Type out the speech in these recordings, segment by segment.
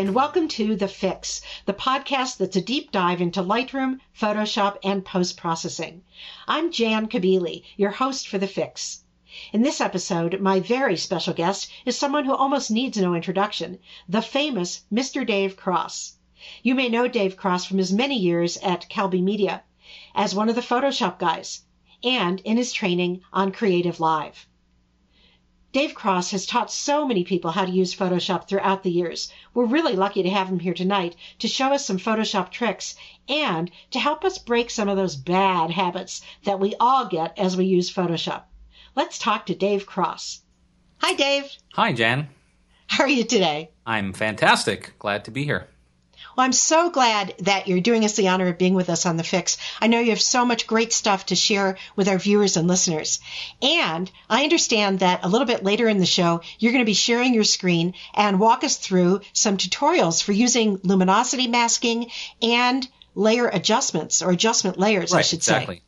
and welcome to The Fix, the podcast that's a deep dive into Lightroom, Photoshop, and post processing. I'm Jan Kabili, your host for The Fix. In this episode, my very special guest is someone who almost needs no introduction the famous Mr. Dave Cross. You may know Dave Cross from his many years at Kelby Media as one of the Photoshop guys and in his training on Creative Live. Dave Cross has taught so many people how to use Photoshop throughout the years. We're really lucky to have him here tonight to show us some Photoshop tricks and to help us break some of those bad habits that we all get as we use Photoshop. Let's talk to Dave Cross. Hi, Dave. Hi, Jan. How are you today? I'm fantastic. Glad to be here. Well, I'm so glad that you're doing us the honor of being with us on The Fix. I know you have so much great stuff to share with our viewers and listeners. And I understand that a little bit later in the show, you're going to be sharing your screen and walk us through some tutorials for using luminosity masking and layer adjustments or adjustment layers, right, I should exactly. say.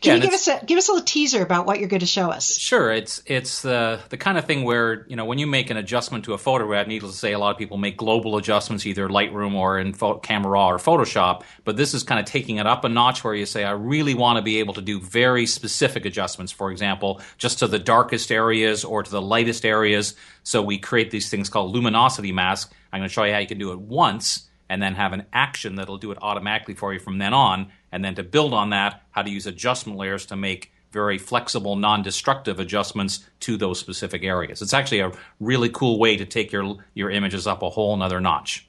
Can Yeah, you give us a give us a little teaser about what you're going to show us? Sure, it's it's the the kind of thing where you know when you make an adjustment to a photo, photograph. Needless to say, a lot of people make global adjustments, either Lightroom or in Pho- Camera Raw or Photoshop. But this is kind of taking it up a notch, where you say, I really want to be able to do very specific adjustments. For example, just to the darkest areas or to the lightest areas. So we create these things called luminosity mask. I'm going to show you how you can do it once and then have an action that'll do it automatically for you from then on. And then to build on that, how to use adjustment layers to make very flexible, non destructive adjustments to those specific areas. It's actually a really cool way to take your, your images up a whole nother notch.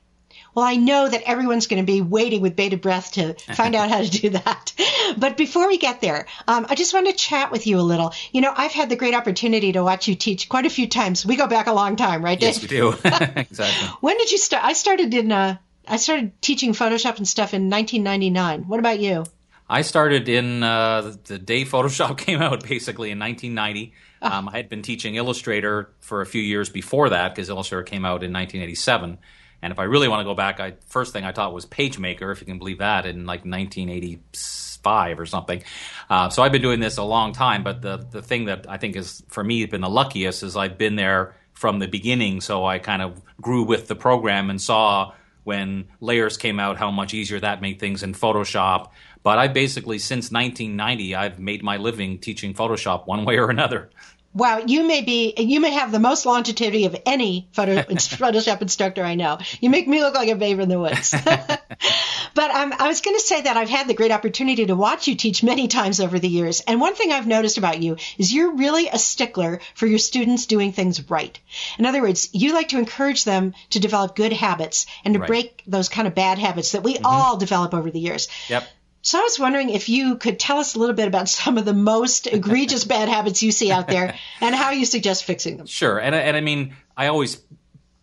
Well, I know that everyone's going to be waiting with bated breath to find out how to do that. But before we get there, um, I just want to chat with you a little. You know, I've had the great opportunity to watch you teach quite a few times. We go back a long time, right, Dave? Yes, we do. exactly. When did you start? I started in uh, I started teaching Photoshop and stuff in 1999. What about you? I started in uh, the day Photoshop came out, basically in 1990. Um, I had been teaching Illustrator for a few years before that because Illustrator came out in 1987. And if I really want to go back, I first thing I taught was PageMaker, if you can believe that, in like 1985 or something. Uh, so I've been doing this a long time. But the the thing that I think is for me been the luckiest is I've been there from the beginning. So I kind of grew with the program and saw when layers came out how much easier that made things in Photoshop. But I basically since 1990 I've made my living teaching Photoshop one way or another. Wow, you may be, you may have the most longevity of any photo, Photoshop instructor I know. You make me look like a babe in the woods. but um, I was going to say that I've had the great opportunity to watch you teach many times over the years. And one thing I've noticed about you is you're really a stickler for your students doing things right. In other words, you like to encourage them to develop good habits and to Right. break those kind of bad habits that we all develop over the years. Yep. So I was wondering if you could tell us a little bit about some of the most egregious bad habits you see out there and how you suggest fixing them. Sure, and and I mean, I always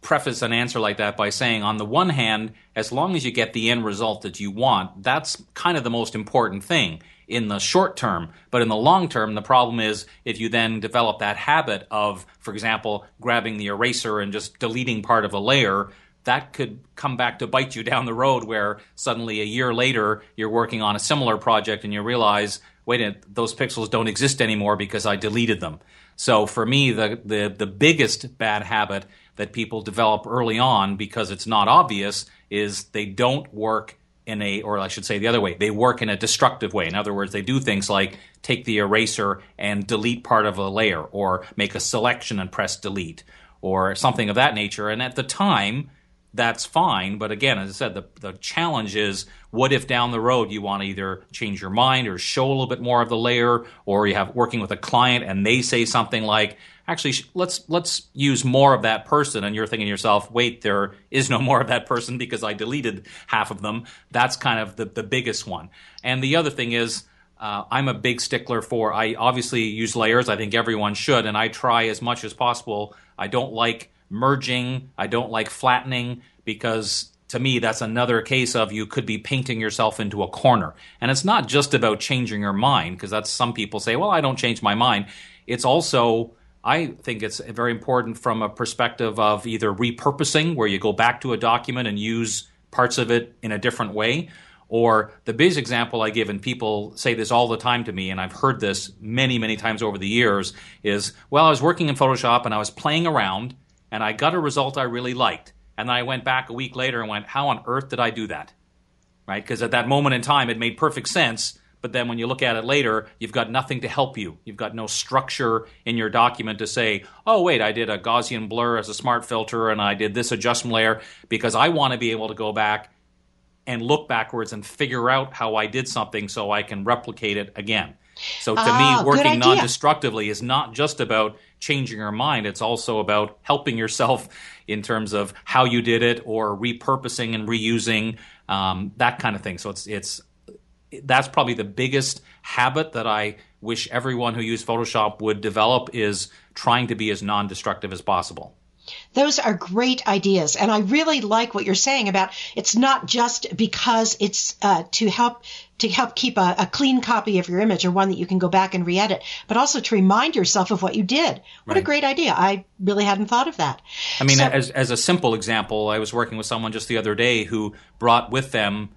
preface an answer like that by saying, on the one hand, as long as you get the end result that you want, that's kind of the most important thing in the short term. But in the long term, the problem is if you then develop that habit of, for example, grabbing the eraser and just deleting part of a layer. That could come back to bite you down the road where suddenly a year later you're working on a similar project and you realize, wait a minute, those pixels don't exist anymore because I deleted them. So for me, the, the, the biggest bad habit that people develop early on because it's not obvious is they don't work in a, or I should say the other way, they work in a destructive way. In other words, they do things like take the eraser and delete part of a layer or make a selection and press delete or something of that nature. And at the time, that's fine. But again, as I said, the, the challenge is what if down the road you want to either change your mind or show a little bit more of the layer, or you have working with a client and they say something like, actually, let's let's use more of that person, and you're thinking to yourself, wait, there is no more of that person because I deleted half of them. That's kind of the, the biggest one. And the other thing is, uh, I'm a big stickler for. I obviously use layers. I think everyone should, and I try as much as possible. I don't like merging. I don't like flattening because to me that's another case of you could be painting yourself into a corner. And it's not just about changing your mind because that's some people say, well, I don't change my mind. It's also I think it's very important from a perspective of either repurposing, where you go back to a document and use parts of it in a different way, or the biggest example I give, and people say this all the time to me, and I've heard this many, many times over the years, is well, I was working in Photoshop and I was playing around and I got a result I really liked. And then I went back a week later and went, how on earth did I do that? Right? Because at that moment in time, it made perfect sense. But then when you look at it later, you've got nothing to help you. You've got no structure in your document to say, oh, wait, I did a Gaussian blur as a smart filter and I did this adjustment layer because I want to be able to go back and look backwards and figure out how I did something so I can replicate it again. So to Ah, me, working non-destructively is not just about changing your mind. It's also about helping yourself in terms of how you did it or repurposing and reusing um, that kind of thing. So it's it's that's probably the biggest habit that I wish everyone who uses Photoshop would develop is trying to be as non-destructive as possible. Those are great ideas. And I really like what you're saying about it's not just because it's uh, to help to help keep a, a clean copy of your image or one that you can go back and re-edit, but also to remind yourself of what you did. What a great idea. I really hadn't thought of that. I mean, So- as as a simple example, I was working with someone just the other day who brought with them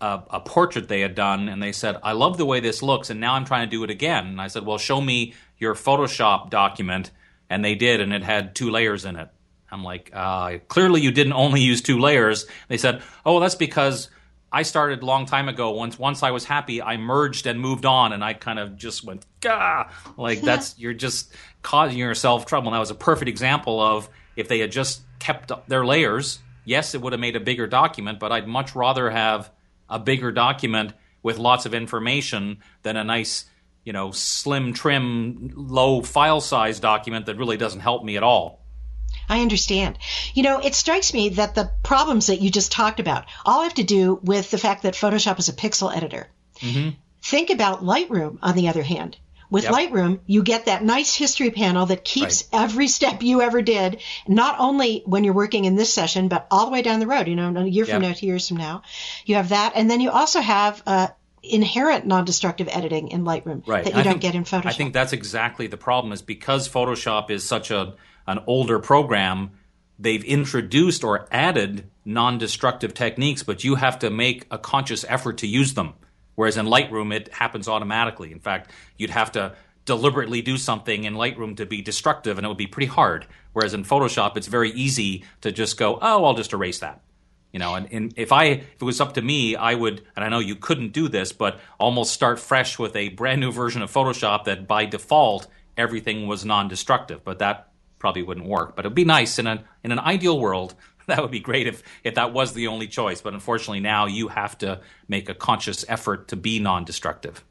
a, a portrait they had done, and they said, "I love the way this looks, and now I'm trying to do it again." And I said, "Well, show me your Photoshop document," and they did, and it had two layers in it. I'm like, uh, "Clearly, you didn't only use two layers." They said, "Oh, that's because." I started a long time ago. Once once I was happy, I merged and moved on, and I kind of just went, "Gah!" Like that's you're just causing yourself trouble. And that was a perfect example of if they had just kept their layers. Yes, it would have made a bigger document, but I'd much rather have a bigger document with lots of information than a nice, you know, slim, trim, low file size document that really doesn't help me at all. I understand. You know, it strikes me that the problems that you just talked about all have to do with the fact that Photoshop is a pixel editor. Think about Lightroom, on the other hand. With Yep. Lightroom, you get that nice history panel that keeps every step you ever did, not only when you're working in this session, but all the way down the road, you know, a year from now, two years from now. You have that. And then you also have uh, inherent non destructive editing in Lightroom Right. that you I don't think- get in Photoshop. I think that's exactly the problem is because Photoshop is such a an older program, they've introduced or added non-destructive techniques, but you have to make a conscious effort to use them. Whereas in Lightroom it happens automatically. In fact, you'd have to deliberately do something in Lightroom to be destructive and it would be pretty hard. Whereas in Photoshop it's very easy to just go, "Oh, I'll just erase that." You know, and, and if I if it was up to me, I would, and I know you couldn't do this, but almost start fresh with a brand new version of Photoshop that by default everything was non-destructive. But that probably wouldn't work. But it'd be nice in an in an ideal world. That would be great if if that was the only choice. But unfortunately, now you have to make a conscious effort to be non-destructive.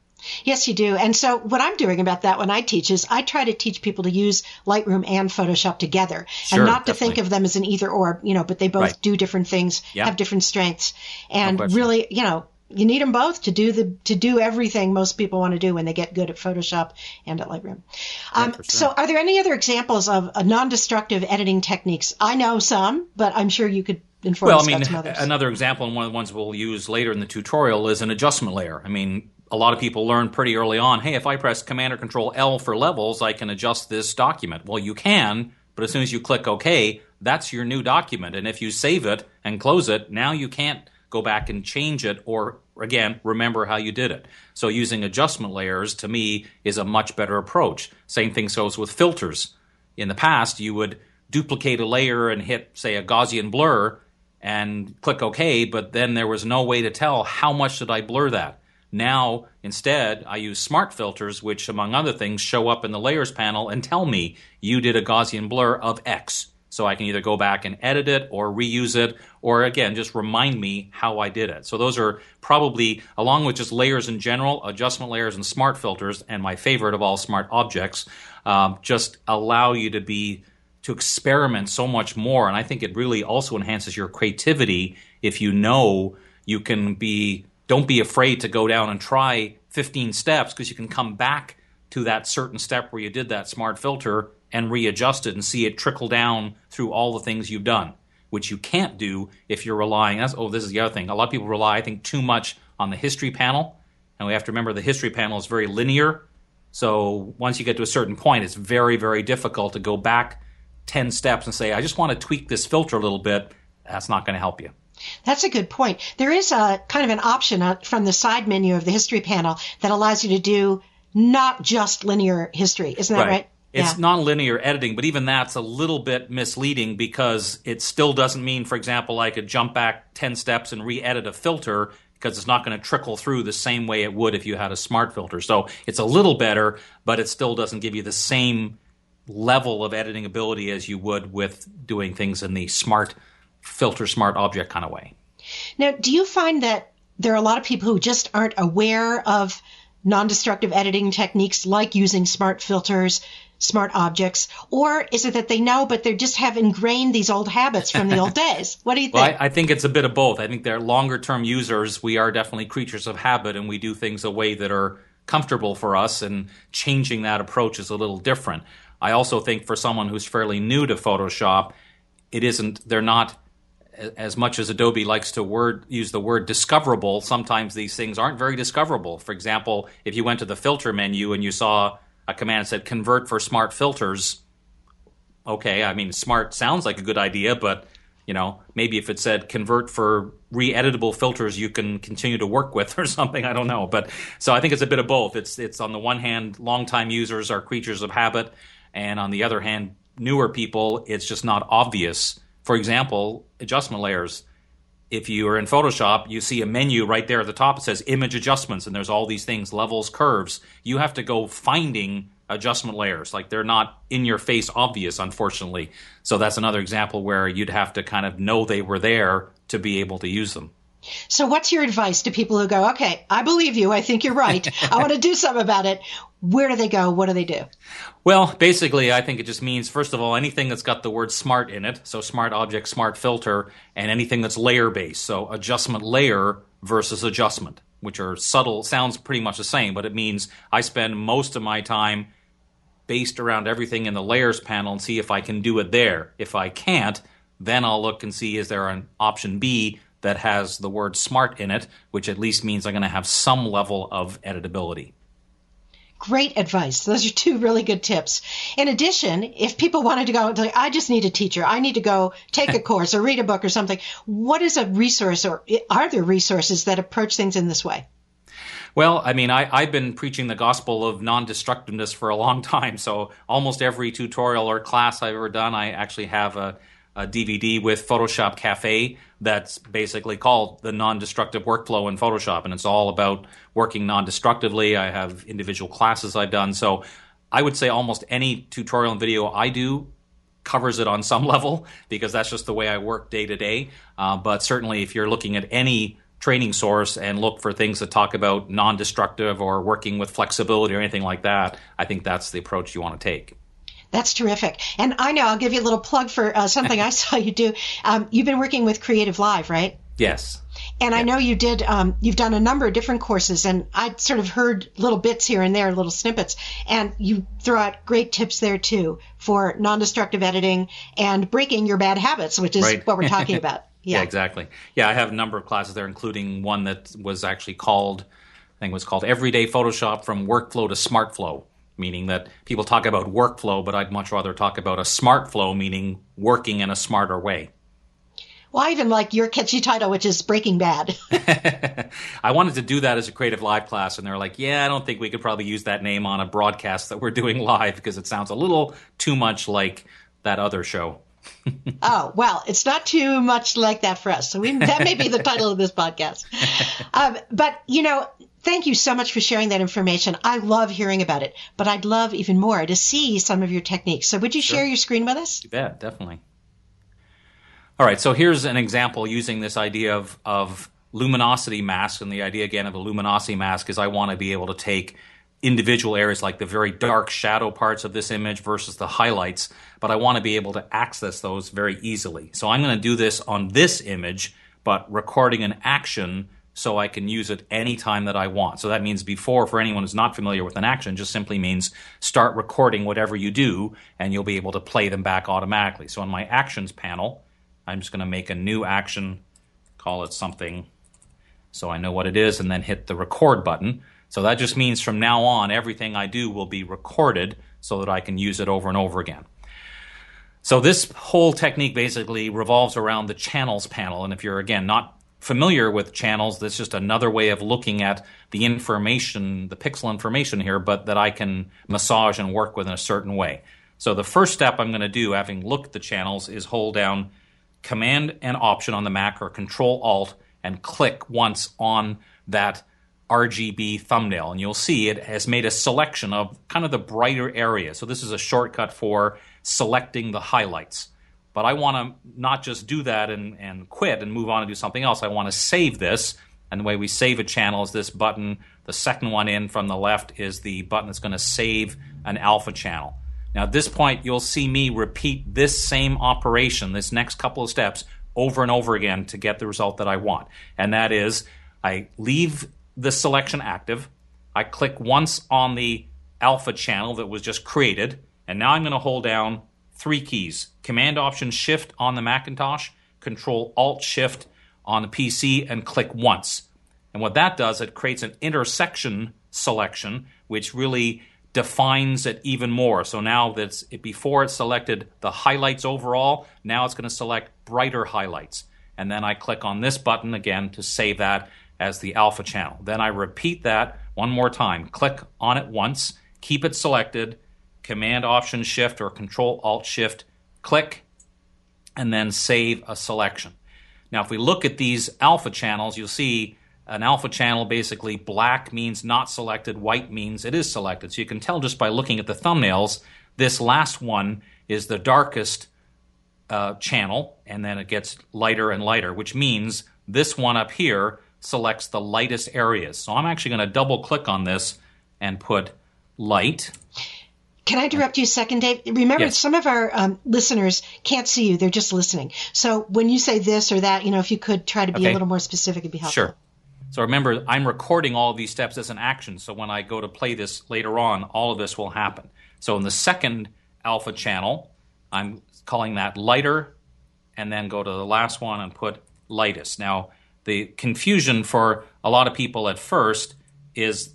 Yes, you do. And so what I'm doing about that when I teach is I try to teach people to use Lightroom and Photoshop together Sure, and not to think of them as an either or, you know, but they both Right. do different things, Yeah. have different strengths. And question. really, you know, you need them both to do the to do everything most people want to do when they get good at Photoshop and at Lightroom. Um. So, are there any other examples of uh, non-destructive editing techniques? I know some, but I'm sure you could inform Well, us I mean, about some others. another example, and one of the ones we'll use later in the tutorial, is an adjustment layer. I mean, a lot of people learn pretty early on, hey, if I press Command or Control L for levels, I can adjust this document. Well, you can, but as soon as you click OK, that's your new document. And if you save it and close it, now you can't go back and change it or, again, remember how you did it. So using adjustment layers, to me, is a much better approach. Same thing goes with filters. In the past, you would duplicate a layer and hit, say, a Gaussian blur and click OK, but then there was no way to tell how much did I blur that. Now, instead, I use smart filters, which, among other things, show up in the layers panel and tell me you did a Gaussian blur of X. So I can either go back and edit it or reuse it, or again, just remind me how I did it. So those are probably, along with just layers in general, adjustment layers and smart filters, and my favorite of all, smart objects, um, just allow you to be to experiment so much more. And I think it really also enhances your creativity if you know you can be, don't be afraid to go down and try 15 steps because you can come back to that certain step where you did that smart filter and readjust it and see it trickle down through all the things you've done, which you can't do if you're relying. That's, oh, this is the other thing. A lot of people rely, I think, too much on the history panel. And we have to remember the history panel is very linear. So once you get to a certain point, it's very, very difficult to go back 10 steps and say, I just want to tweak this filter a little bit. That's not going to help you. That's a good point. There is a kind of an option uh, from the side menu of the history panel that allows you to do not just linear history. Isn't that right? It's Yeah. nonlinear editing, but even that's a little bit misleading because it still doesn't mean, for example, I could jump back 10 steps and re edit a filter because it's not going to trickle through the same way it would if you had a smart filter. So it's a little better, but it still doesn't give you the same level of editing ability as you would with doing things in the smart filter, smart object kind of way. Now, do you find that there are a lot of people who just aren't aware of non-destructive editing techniques like using smart filters, smart objects, or is it that they know but they just have ingrained these old habits from the old days? What do you think? Well, I, I think it's a bit of both. I think they're longer term users. We are definitely creatures of habit and we do things a way that are comfortable for us, and changing that approach is a little different. I also think for someone who's fairly new to Photoshop, it isn't, they're not as much as Adobe likes to word use the word discoverable, sometimes these things aren't very discoverable. For example, if you went to the filter menu and you saw a command that said convert for smart filters, okay, I mean smart sounds like a good idea, but you know, maybe if it said convert for re-editable filters you can continue to work with or something, I don't know. But so I think it's a bit of both. It's it's on the one hand, longtime users are creatures of habit, and on the other hand, newer people, it's just not obvious. For example, adjustment layers. If you are in Photoshop, you see a menu right there at the top. It says image adjustments, and there's all these things, levels, curves. You have to go finding adjustment layers. Like they're not in your face obvious, unfortunately. So that's another example where you'd have to kind of know they were there to be able to use them. So, what's your advice to people who go, okay, I believe you. I think you're right. I want to do something about it. Where do they go? What do they do? Well, basically, I think it just means, first of all, anything that's got the word smart in it, so smart object, smart filter, and anything that's layer based, so adjustment layer versus adjustment, which are subtle, sounds pretty much the same, but it means I spend most of my time based around everything in the layers panel and see if I can do it there. If I can't, then I'll look and see is there an option B that has the word smart in it, which at least means I'm going to have some level of editability. Great advice. Those are two really good tips. In addition, if people wanted to go, like, I just need a teacher, I need to go take a course or read a book or something, what is a resource or are there resources that approach things in this way? Well, I mean, I, I've been preaching the gospel of non destructiveness for a long time. So almost every tutorial or class I've ever done, I actually have a, a DVD with Photoshop Cafe that's basically called the non destructive workflow in Photoshop. And it's all about working non destructively. I have individual classes I've done. So I would say almost any tutorial and video I do covers it on some level because that's just the way I work day to day. Uh, but certainly, if you're looking at any training source and look for things that talk about non destructive or working with flexibility or anything like that, I think that's the approach you want to take. That's terrific. And I know I'll give you a little plug for uh, something I saw you do. Um, you've been working with Creative Live, right? Yes. And I know you did. Um, you've done a number of different courses, and I sort of heard little bits here and there, little snippets. And you throw out great tips there too for non-destructive editing and breaking your bad habits, which is Right. what we're talking about. Yeah. Yeah. exactly. Yeah, I have a number of classes there, including one that was actually called, I think it was called Everyday Photoshop from Workflow to Smart Flow, meaning that people talk about workflow, but I'd much rather talk about a smart flow, meaning working in a smarter way. Well, I even like your catchy title, which is Breaking Bad. I wanted to do that as a creative live class, and they're like, "Yeah, I don't think we could probably use that name on a broadcast that we're doing live because it sounds a little too much like that other show." oh, well, it's not too much like that for us. So we, that may be the title of this podcast. Um, but, you know, thank you so much for sharing that information. I love hearing about it, but I'd love even more to see some of your techniques. So would you share your screen with us? You bet, definitely. All right, so here's an example using this idea of, of luminosity mask. And the idea again of a luminosity mask is I want to be able to take individual areas like the very dark shadow parts of this image versus the highlights, but I want to be able to access those very easily. So I'm going to do this on this image, but recording an action so I can use it anytime that I want. So that means before, for anyone who's not familiar with an action, just simply means start recording whatever you do and you'll be able to play them back automatically. So on my actions panel, I'm just going to make a new action, call it something so I know what it is, and then hit the record button. So that just means from now on, everything I do will be recorded so that I can use it over and over again. So this whole technique basically revolves around the channels panel. And if you're, again, not familiar with channels, that's just another way of looking at the information, the pixel information here, but that I can massage and work with in a certain way. So the first step I'm going to do, having looked at the channels, is hold down Command and Option on the Mac or Control Alt and click once on that RGB thumbnail. And you'll see it has made a selection of kind of the brighter areas. So this is a shortcut for selecting the highlights. But I want to not just do that and, and quit and move on and do something else. I want to save this. And the way we save a channel is this button. The second one in from the left is the button that's going to save an alpha channel. Now, at this point, you'll see me repeat this same operation, this next couple of steps, over and over again to get the result that I want. And that is, I leave the selection active, I click once on the alpha channel that was just created, and now I'm going to hold down three keys Command Option Shift on the Macintosh, Control Alt Shift on the PC, and click once. And what that does, it creates an intersection selection, which really defines it even more. So now that's it, before it selected the highlights overall, now it's going to select brighter highlights. And then I click on this button again to save that as the alpha channel. Then I repeat that one more time. Click on it once, keep it selected, Command Option Shift or Control Alt Shift, click, and then save a selection. Now, if we look at these alpha channels, you'll see an alpha channel basically black means not selected, white means it is selected. So you can tell just by looking at the thumbnails, this last one is the darkest uh, channel, and then it gets lighter and lighter, which means this one up here selects the lightest areas. So I'm actually going to double click on this and put light. Can I interrupt you a second, Dave? Remember, Yes. some of our um, listeners can't see you; they're just listening. So when you say this or that, you know, if you could try to be a little more specific, it'd be helpful. Sure. So remember, I'm recording all of these steps as an action. So when I go to play this later on, all of this will happen. So in the second alpha channel, I'm calling that lighter, and then go to the last one and put lightest. Now, the confusion for a lot of people at first is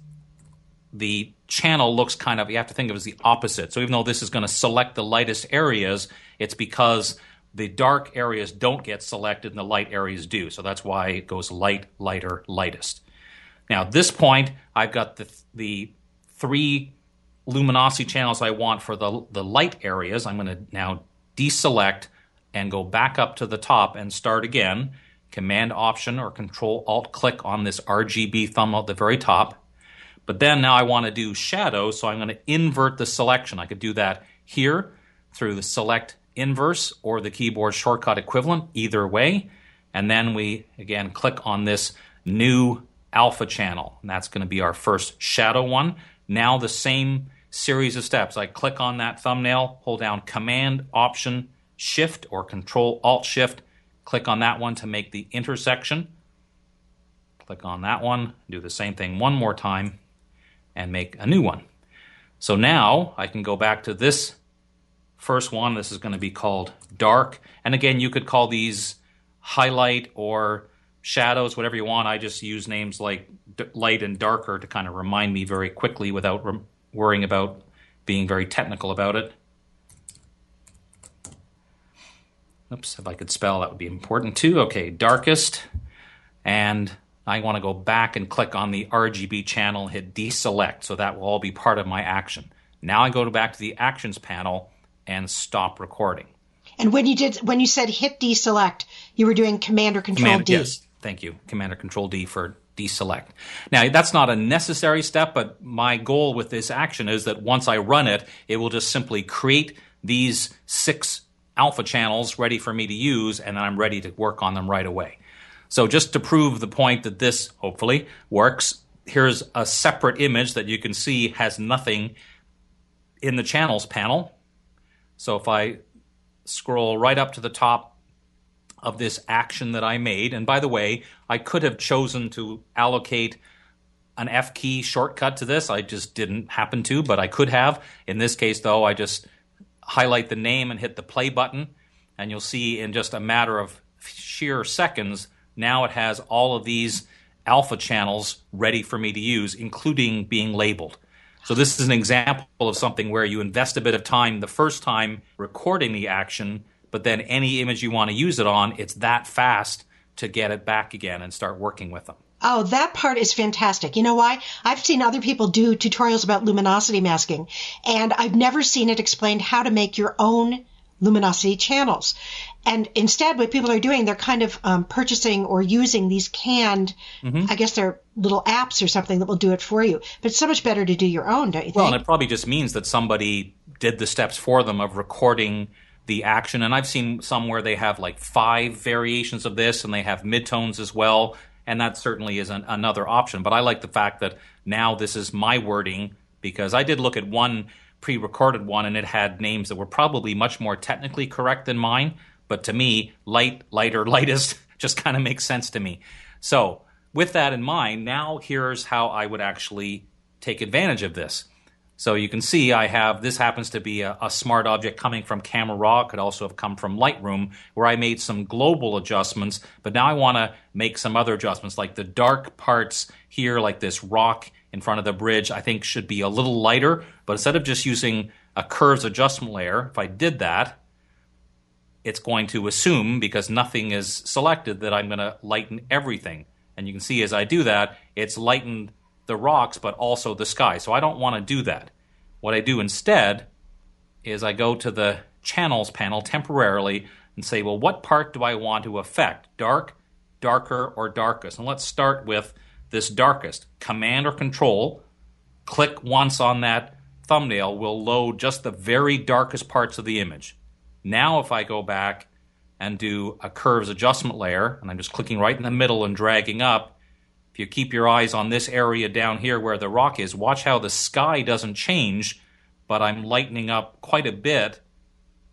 the channel looks kind of you have to think of it as the opposite. So even though this is going to select the lightest areas, it's because the dark areas don't get selected and the light areas do. So that's why it goes light, lighter, lightest. Now at this point, I've got the the three luminosity channels I want for the the light areas. I'm going to now deselect and go back up to the top and start again. Command Option or Control Alt click on this RGB thumbnail at the very top. But then now I want to do shadow, so I'm going to invert the selection. I could do that here through the select inverse or the keyboard shortcut equivalent, either way. And then we again click on this new alpha channel, and that's going to be our first shadow one. Now the same series of steps. I click on that thumbnail, hold down Command Option Shift or Control Alt Shift, click on that one to make the intersection. Click on that one, do the same thing one more time, and make a new one. So now I can go back to this first one. This is going to be called dark. And again, you could call these highlight or shadows, whatever you want. I just use names like d- light and darker to kind of remind me very quickly without rem- worrying about being very technical about it. Oops, if I could spell, that would be important too. Okay, darkest. And I want to go back and click on the RGB channel, hit deselect, so that will all be part of my action. Now I go back to the actions panel and stop recording. And when you did, when you said hit deselect, you were doing Command or Control Command, D. yes, thank you. Command or Control D for deselect. Now that's not a necessary step, but my goal with this action is that once I run it, it will just simply create these six alpha channels ready for me to use, and then I'm ready to work on them right away. So just to prove the point that this hopefully works, here's a separate image that you can see has nothing in the channels panel. So if I scroll right up to the top of this action that I made, and by the way, I could have chosen to allocate an F key shortcut to this. I just didn't happen to, but I could have. In this case, though, I just highlight the name and hit the play button, and you'll see in just a matter of sheer seconds, now it has all of these alpha channels ready for me to use, including being labeled. So this is an example of something where you invest a bit of time the first time recording the action, but then any image you want to use it on, it's that fast to get it back again and start working with them. Oh, that part is fantastic. You know why? I've seen other people do tutorials about luminosity masking, and I've never seen it explained how to make your own luminosity channels. And instead, what people are doing, they're kind of um, purchasing or using these canned, mm-hmm. I guess they're little apps or something that will do it for you. But it's so much better to do your own, don't you think? Well, and it probably just means that somebody did the steps for them of recording the action. And I've seen some where they have like five variations of this and they have midtones as well. And that certainly is an, another option. But I like the fact that now this is my wording because I did look at one pre recorded one and it had names that were probably much more technically correct than mine. But to me, light, lighter, lightest just kind of makes sense to me. So, with that in mind, now here's how I would actually take advantage of this. So you can see I have this happens to be a, a, smart object coming from Camera Raw. Could also have come from Lightroom, where I made some global adjustments. But now I want to make some other adjustments, like the dark parts here, like this rock in front of the bridge. I think should be a little lighter. But instead of just using a curves adjustment layer, if I did that, it's going to assume, because nothing is selected, that I'm going to lighten everything. And you can see as I do that, it's lightened the rocks, but also the sky. So I don't want to do that. What I do instead is I go to the channels panel temporarily and say, well, what part do I want to affect? Dark, darker, or darkest? And let's start with this darkest. Command or control, click once on that thumbnail will load just the very darkest parts of the image. Now, if I go back and do a curves adjustment layer, and I'm just clicking right in the middle and dragging up, if you keep your eyes on this area down here where the rock is, watch how the sky doesn't change, but I'm lightening up quite a bit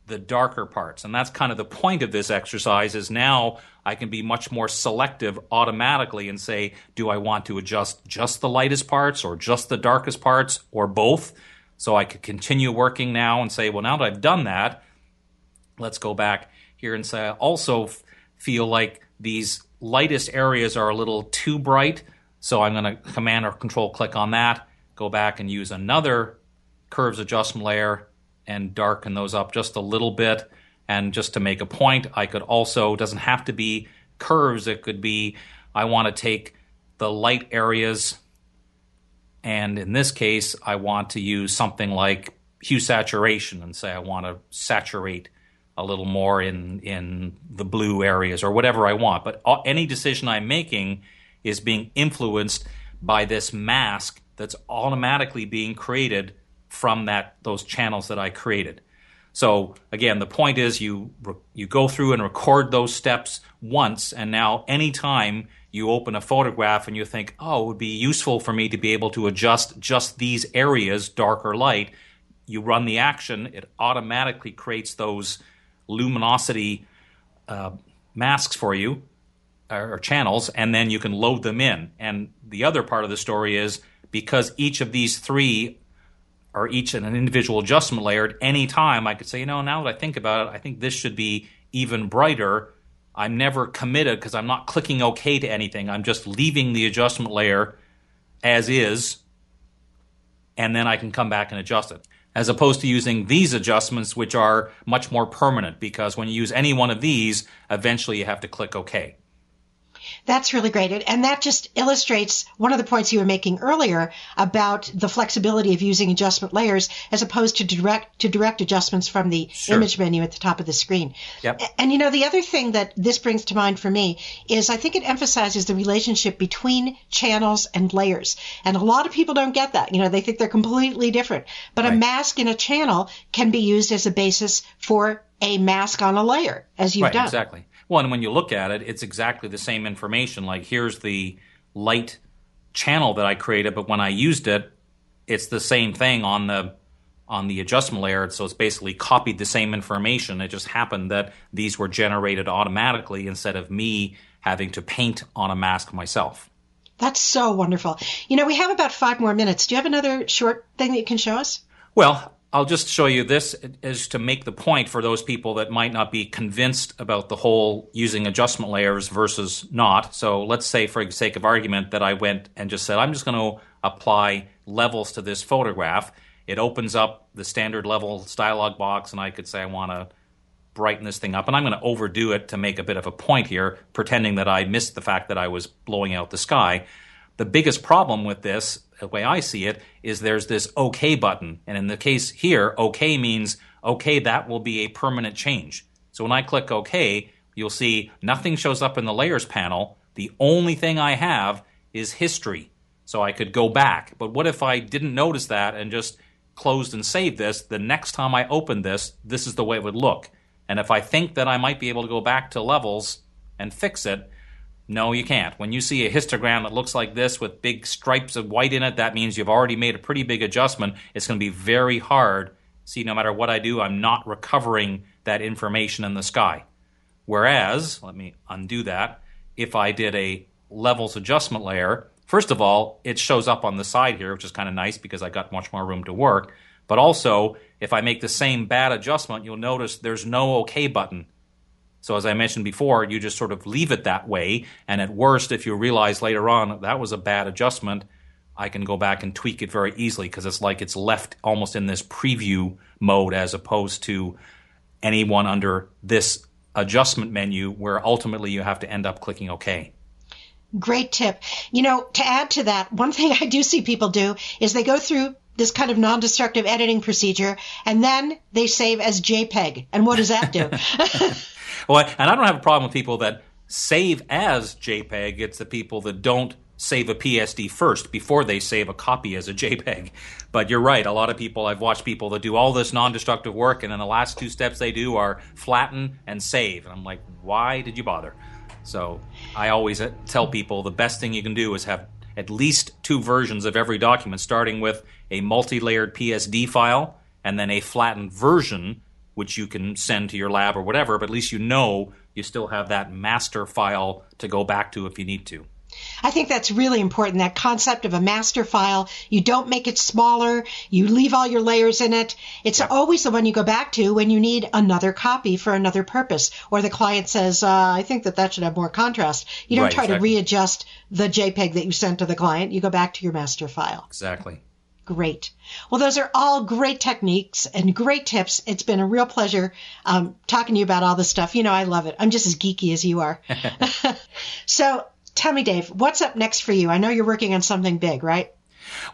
the darker parts. And that's kind of the point of this exercise is now I can be much more selective automatically and say, do I want to adjust just the lightest parts or just the darkest parts or both? So I could continue working now and say, well, now that I've done that, let's go back here and say I also f- feel like these lightest areas are a little too bright. So I'm going to command or control click on that, go back and use another curves adjustment layer and darken those up just a little bit. And just to make a point, I could also, doesn't have to be curves, it could be I want to take the light areas and in this case, I want to use something like hue saturation and say I want to saturate a little more in in the blue areas or whatever I want. But any decision I'm making is being influenced by this mask that's automatically being created from that those channels that I created. So again, the point is you you go through and record those steps once, and now anytime you open a photograph and you think, oh, it would be useful for me to be able to adjust just these areas, dark or light. You run the action, it automatically creates those luminosity uh, masks for you or, or channels, and then you can load them in. And the other part of the story is because each of these three are each an individual adjustment layer at any time, I could say, you know, now that I think about it, I think this should be even brighter. I'm never committed because I'm not clicking OK to anything. I'm just leaving the adjustment layer as is, and then I can come back and adjust it as opposed to using these adjustments, which are much more permanent because when you use any one of these, eventually you have to click OK. That's really great. And that just illustrates one of the points you were making earlier about the flexibility of using adjustment layers as opposed to direct to direct adjustments from the sure. image menu at the top of the screen. Yep. And you know, the other thing that this brings to mind for me is I think it emphasizes the relationship between channels and layers. And a lot of people don't get that. You know, they think they're completely different. But right. a mask in a channel can be used as a basis for a mask on a layer, as you've right, done. Exactly. Well, and when you look at it, it's exactly the same information. Like here's the light channel that I created, but when I used it, it's the same thing on the on the adjustment layer. So it's basically copied the same information. It just happened that these were generated automatically instead of me having to paint on a mask myself. That's so wonderful. You know, we have about five more minutes. Do you have another short thing that you can show us? Well, I'll just show you this as to make the point for those people that might not be convinced about the whole using adjustment layers versus not. So let's say, for the sake of argument, that I went and just said, I'm just going to apply levels to this photograph. It opens up the standard levels dialog box, and I could say I want to brighten this thing up. And I'm going to overdo it to make a bit of a point here, pretending that I missed the fact that I was blowing out the sky. The biggest problem with this, the way I see it, is there's this OK button. And in the case here, OK means, OK, that will be a permanent change. So when I click OK, you'll see nothing shows up in the layers panel. The only thing I have is history. So I could go back. But what if I didn't notice that and just closed and saved this? The next time I open this, this is the way it would look. And if I think that I might be able to go back to levels and fix it, no, you can't. When you see a histogram that looks like this with big stripes of white in it, that means you've already made a pretty big adjustment. It's going to be very hard. See, no matter what I do, I'm not recovering that information in the sky. Whereas, let me undo that, if I did a levels adjustment layer, first of all, it shows up on the side here, which is kind of nice because I got much more room to work. But also, if I make the same bad adjustment, you'll notice there's no OK button. So as I mentioned before, you just sort of leave it that way. And at worst, if you realize later on that was a bad adjustment, I can go back and tweak it very easily because it's like it's left almost in this preview mode as opposed to anyone under this adjustment menu where ultimately you have to end up clicking OK. Great tip. You know, to add to that, one thing I do see people do is they go through this kind of non-destructive editing procedure and then they save as JPEG. And what does that do? well, and I don't have a problem with people that save as JPEG. It's the people that don't save a PSD first before they save a copy as a JPEG. But you're right. A lot of people, I've watched people that do all this non destructive work, and then the last two steps they do are flatten and save. And I'm like, why did you bother? So I always uh, tell people the best thing you can do is have at least two versions of every document, starting with a multi layered PSD file and then a flattened version, which you can send to your lab or whatever, but at least you know you still have that master file to go back to if you need to. I think that's really important. That concept of a master file. You don't make it smaller. You leave all your layers in it. It's yep. always the one you go back to when you need another copy for another purpose. Or the client says, uh, I think that that should have more contrast. You don't right, try exactly. to readjust the JPEG that you sent to the client. You go back to your master file. Exactly. Great. Well, those are all great techniques and great tips. It's been a real pleasure um, talking to you about all this stuff. You know, I love it. I'm just as geeky as you are. so Tell me, Dave, what's up next for you? I know you're working on something big, right?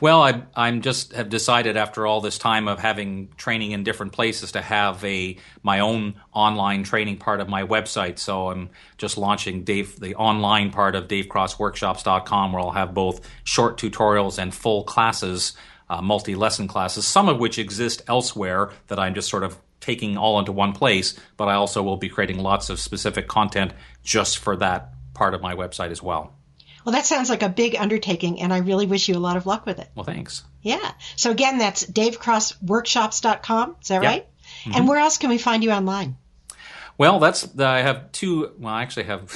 Well, I, I'm just have decided after all this time of having training in different places to have a my own online training part of my website. So I'm just launching Dave the online part of DaveCrossWorkshops.com, where I'll have both short tutorials and full classes, uh, multi lesson classes, some of which exist elsewhere that I'm just sort of taking all into one place. But I also will be creating lots of specific content just for that part of my website as well. Well, that sounds like a big undertaking, and I really wish you a lot of luck with it. Well, thanks. Yeah. So, again, that's davecrossworkshops.com. Is that right? Mm-hmm. And where else can we find you online? Well, that's I have two. Well, I actually have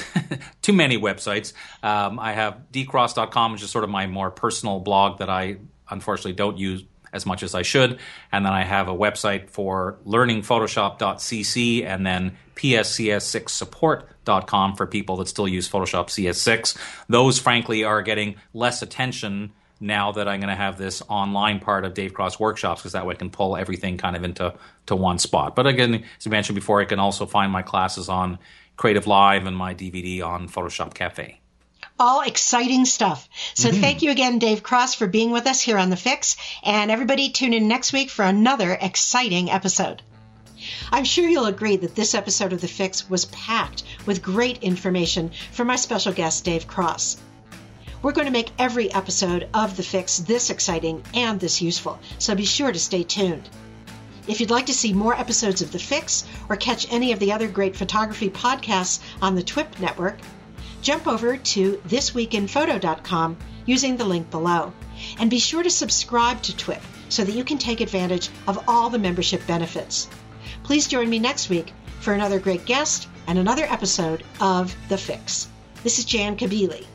too many websites. Um, I have dcross.com, which is sort of my more personal blog that I unfortunately don't use as much as I should. And then I have a website for learningphotoshop.cc and then pscs6support.com for people that still use Photoshop CS6. Those, frankly, are getting less attention now that I'm going to have this online part of Dave Cross workshops because that way I can pull everything kind of into to one spot. But again, as I mentioned before, I can also find my classes on Creative Live and my DVD on Photoshop Cafe all exciting stuff. So mm-hmm. thank you again, Dave Cross, for being with us here on The Fix. And everybody tune in next week for another exciting episode. I'm sure you'll agree that this episode of The Fix was packed with great information from my special guest, Dave Cross. We're going to make every episode of The Fix this exciting and this useful, so be sure to stay tuned. If you'd like to see more episodes of The Fix or catch any of the other great photography podcasts on the TWIP network, jump over to thisweekinphoto.com using the link below. And be sure to subscribe to TWIP so that you can take advantage of all the membership benefits. Please join me next week for another great guest and another episode of The Fix. This is Jan Kabili.